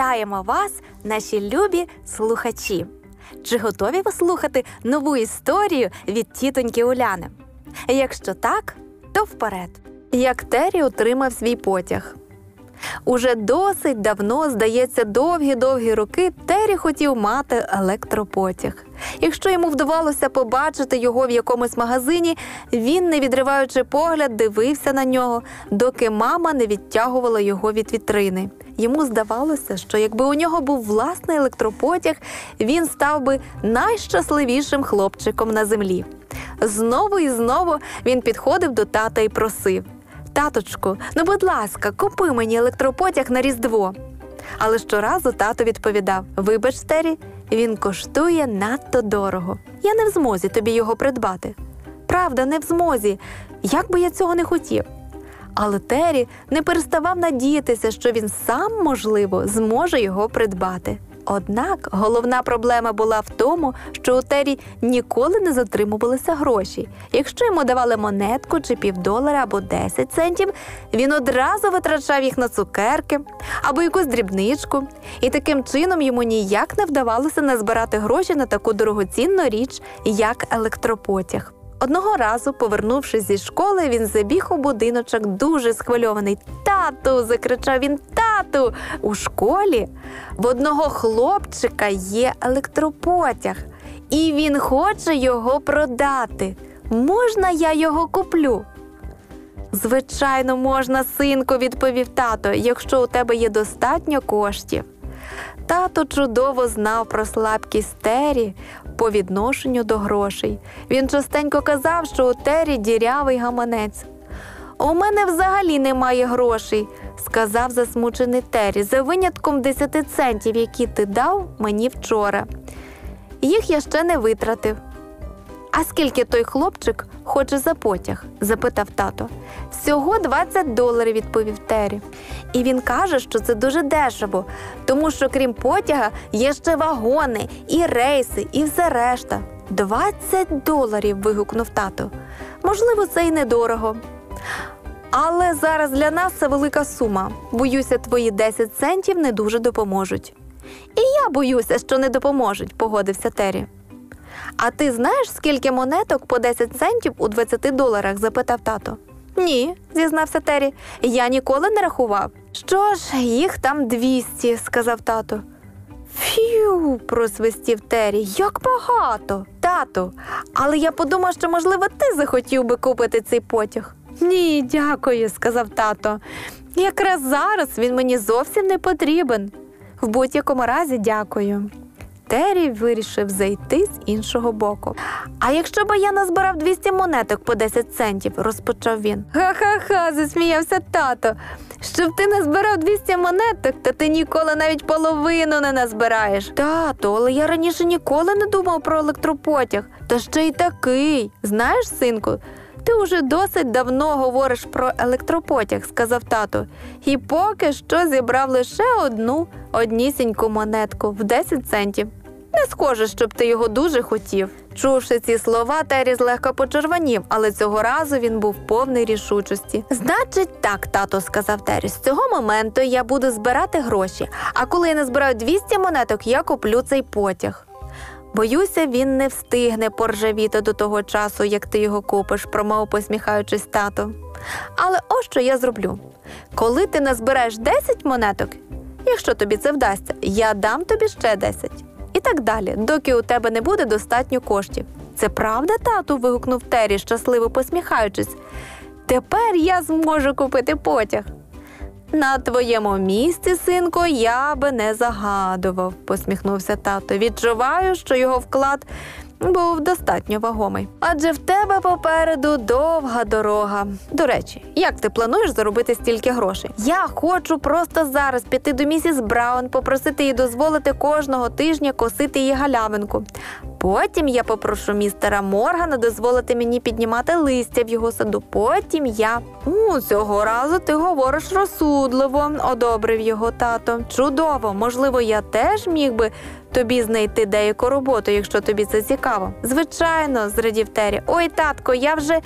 Вітаємо вас, наші любі слухачі! Чи готові ви слухати нову історію від тітоньки Уляни? Якщо так, то вперед. Як Террі отримав свій потяг. Уже досить давно, здається, довгі-довгі роки Террі хотів мати електропотяг. Якщо йому вдавалося побачити його в якомусь магазині, він, не відриваючи погляд, дивився на нього, доки мама не відтягувала його від вітрини. Йому здавалося, що якби у нього був власний електропотяг, він став би найщасливішим хлопчиком на землі. Знову і знову він підходив до тата і просив. Таточку, ну будь ласка, купи мені електропотяг на Різдво. Але щоразу тато відповідав: Вибач, Тері, він коштує надто дорого. Я не в змозі тобі його придбати. Правда, не в змозі. Як би я цього не хотів. Але Тері не переставав надіятися, що він сам, можливо, зможе його придбати. Однак головна проблема була в тому, що у Тері ніколи не затримувалися гроші. Якщо йому давали монетку чи півдолара або 10 центів, він одразу витрачав їх на цукерки або якусь дрібничку, і таким чином йому ніяк не вдавалося назбирати гроші на таку дорогоцінну річ, як електропотяг. Одного разу, повернувшись зі школи, він забіг у будиночок дуже схвильований. Тату, закричав він тату. У школі в одного хлопчика є електропотяг, і він хоче його продати. Можна я його куплю? Звичайно, можна, синку, відповів тато, якщо у тебе є достатньо коштів. Тато чудово знав про слабкість Тері по відношенню до грошей. Він частенько казав, що у Тері дірявий гаманець. У мене взагалі немає грошей, сказав засмучений Тері, за винятком 10 центів, які ти дав мені вчора. Їх я ще не витратив. А скільки той хлопчик хоче за потяг? запитав тато. Всього 20 доларів, відповів Террі. І він каже, що це дуже дешево, тому що крім потяга є ще вагони, і рейси, і все решта. 20 доларів. вигукнув тато. Можливо, це й недорого. Але зараз для нас це велика сума. Боюся, твої 10 центів не дуже допоможуть. І я боюся, що не допоможуть, погодився Террі. А ти знаєш, скільки монеток по 10 центів у 20 доларах? запитав тато. Ні, зізнався Террі. Я ніколи не рахував. Що ж, їх там 200, сказав тато. Фью, просвистів Террі, як багато. Тату, але я подумав, що, можливо, ти захотів би купити цей потяг. Ні, дякую, сказав тато. Якраз зараз він мені зовсім не потрібен. В будь-якому разі дякую. Террі вирішив зайти з іншого боку. А якщо б я назбирав 200 монеток по 10 центів, розпочав він. Ха-ха-ха, засміявся тато. Щоб ти назбирав 200 монеток, то ти ніколи навіть половину не назбираєш. Тато, але я раніше ніколи не думав про електропотяг. Та ще й такий. Знаєш, синку, ти уже досить давно говориш про електропотяг, сказав тато, і поки що зібрав лише одну однісіньку монетку в 10 центів. Не схоже, щоб ти його дуже хотів. Чувши ці слова, Террі злегка почервонів, але цього разу він був повний рішучості. Значить, так, тато, сказав Террі, з цього моменту я буду збирати гроші, а коли я назбираю 200 монеток, я куплю цей потяг. Боюся, він не встигне поржавіти до того часу, як ти його купиш, промов посміхаючись тато. Але ось що я зроблю. Коли ти назбираєш 10 монеток, якщо тобі це вдасться, я дам тобі ще 10. Так далі, доки у тебе не буде достатньо коштів. Це правда, тату? вигукнув Террі, щасливо посміхаючись. Тепер я зможу купити потяг. На твоєму місці, синку, я би не загадував, посміхнувся тато. Відчуваю, що його вклад був достатньо вагомий. Адже в тебе попереду довга дорога. До речі, як ти плануєш заробити стільки грошей? Я хочу просто зараз піти до місіс Браун, попросити її дозволити кожного тижня косити її галявинку. Потім я попрошу містера Моргана дозволити мені піднімати листя в його саду. Потім я у цього разу ти говориш розсудливо, одобрив його тато. Чудово, можливо, я теж міг би тобі знайти деяку роботу, якщо тобі це цікаво. Звичайно, зрадів Террі. Ой, татко, я вже.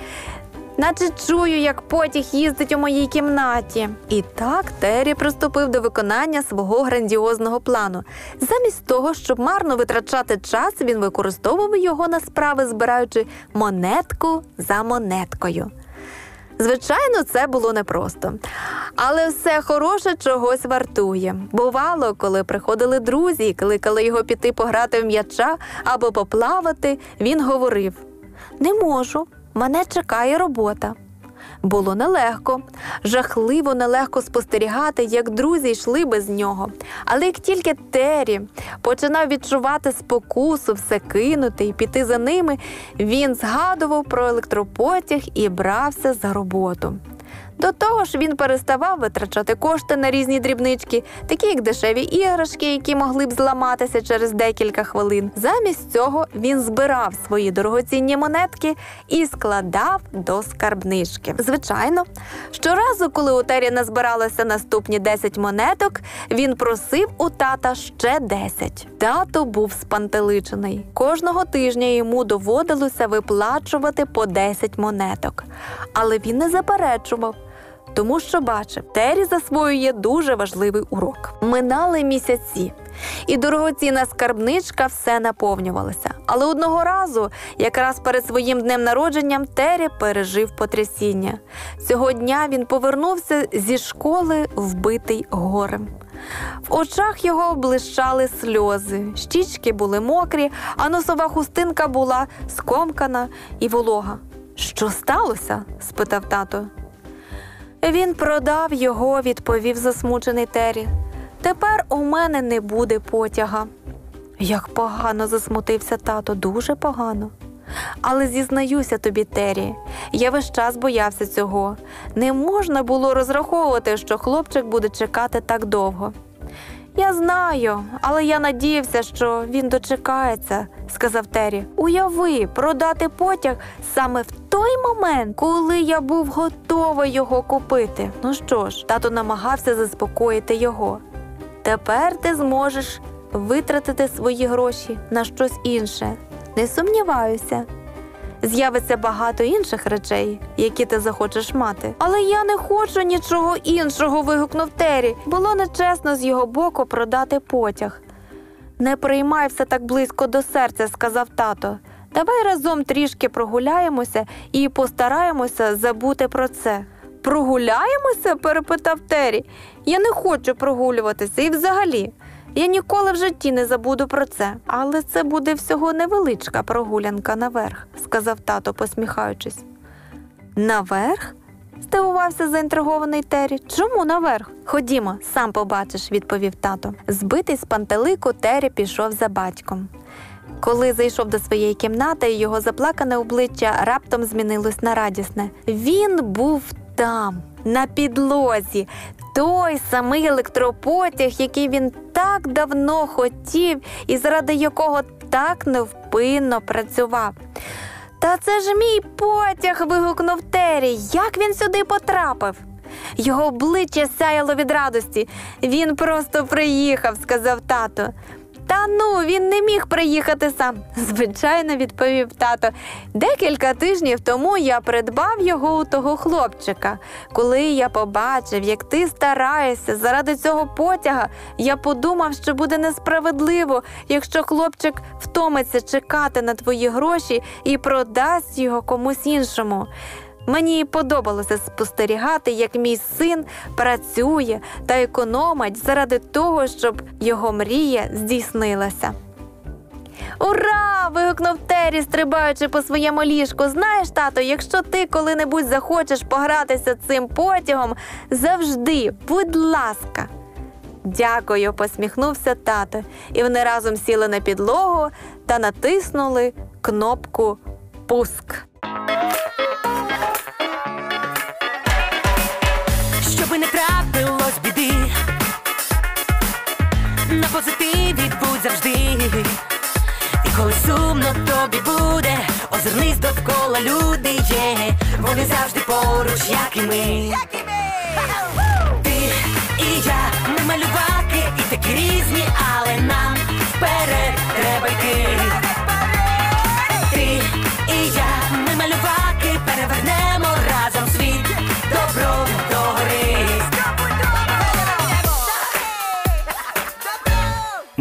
наче чую, як потяг їздить у моїй кімнаті. І так Террі приступив до виконання свого грандіозного плану. Замість того, щоб марно витрачати час, він використовував його на справи, збираючи монетку за монеткою. Звичайно, це було непросто. Але все хороше чогось вартує. Бувало, коли приходили друзі і кликали його піти пограти в м'яча або поплавати, він говорив: Не можу, мене чекає робота. Було нелегко, жахливо нелегко спостерігати, як друзі йшли без нього. Але як тільки Террі починав відчувати спокусу, все кинути і піти за ними, він згадував про електропотяг і брався за роботу. До того ж, він переставав витрачати кошти на різні дрібнички, такі як дешеві іграшки, які могли б зламатися через декілька хвилин. Замість цього він збирав свої дорогоцінні монетки і складав до скарбнички. Звичайно, щоразу, коли у Тері назбиралося наступні 10 монеток, він просив у тата ще 10. Тато був спантеличений. Кожного тижня йому доводилося виплачувати по 10 монеток, але він не заперечував тому що бачив, Тері засвоює дуже важливий урок. Минали місяці, і дорогоцінна скарбничка все наповнювалася. Але одного разу, якраз перед своїм днем народженням, Тері пережив потрясіння. Цього дня він повернувся зі школи, вбитий горем. В очах його блищали сльози, щічки були мокрі, а носова хустинка була скомкана і волога. Що сталося? спитав тато. Він продав його, відповів засмучений Террі. Тепер у мене не буде потяга. Як погано засмутився тато, дуже погано. Але зізнаюся тобі, Террі, я весь час боявся цього. Не можна було розраховувати, що хлопчик буде чекати так довго. Я знаю, але я надіявся, що він дочекається, сказав Террі. Уяви, продати потяг саме в той момент, коли я був готовий його купити. Ну що ж, тато намагався заспокоїти його. Тепер ти зможеш витратити свої гроші на щось інше. Не сумніваюся з'явиться багато інших речей, які ти захочеш мати. Але я не хочу нічого іншого. вигукнув Террі. Було нечесно з його боку продати потяг. Не приймай все так близько до серця, сказав тато. Давай разом трішки прогуляємося і постараємося забути про це. Прогуляємося? перепитав Террі. Я не хочу прогулюватися і взагалі. Я ніколи в житті не забуду про це, але це буде всього невеличка прогулянка наверх, сказав тато, посміхаючись. Наверх? здивувався заінтригований Террі. Чому наверх? Ходімо, сам побачиш, відповів тато. Збитий з пантелику, Террі пішов за батьком. Коли зайшов до своєї кімнати, його заплакане обличчя раптом змінилось на радісне. Він був там, на підлозі, той самий електропотяг, який він так давно хотів і заради якого так невпинно працював. Та це ж мій потяг. вигукнув Террі. Як він сюди потрапив? Його обличчя сяяло від радості. Він просто приїхав, сказав тато. Та ну, він не міг приїхати сам, звичайно, відповів тато. Декілька тижнів тому я придбав його у того хлопчика. Коли я побачив, як ти стараєшся заради цього потяга, я подумав, що буде несправедливо, якщо хлопчик втомиться чекати на твої гроші і продасть його комусь іншому. Мені подобалося спостерігати, як мій син працює та економить заради того, щоб його мрія здійснилася. Ура! вигукнув Террі, стрибаючи по своєму ліжку. Знаєш, тато, якщо ти коли-небудь захочеш погратися цим потягом, завжди, будь ласка. Дякую, посміхнувся тато, і вони разом сіли на підлогу та натиснули кнопку Пуск. Позитиві будь завжди, і коли сумно тобі буде, озирнись довкола люди є, вони завжди поруч, як і ми. Ти і я,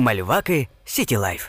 Малюваки Сіті Лайф.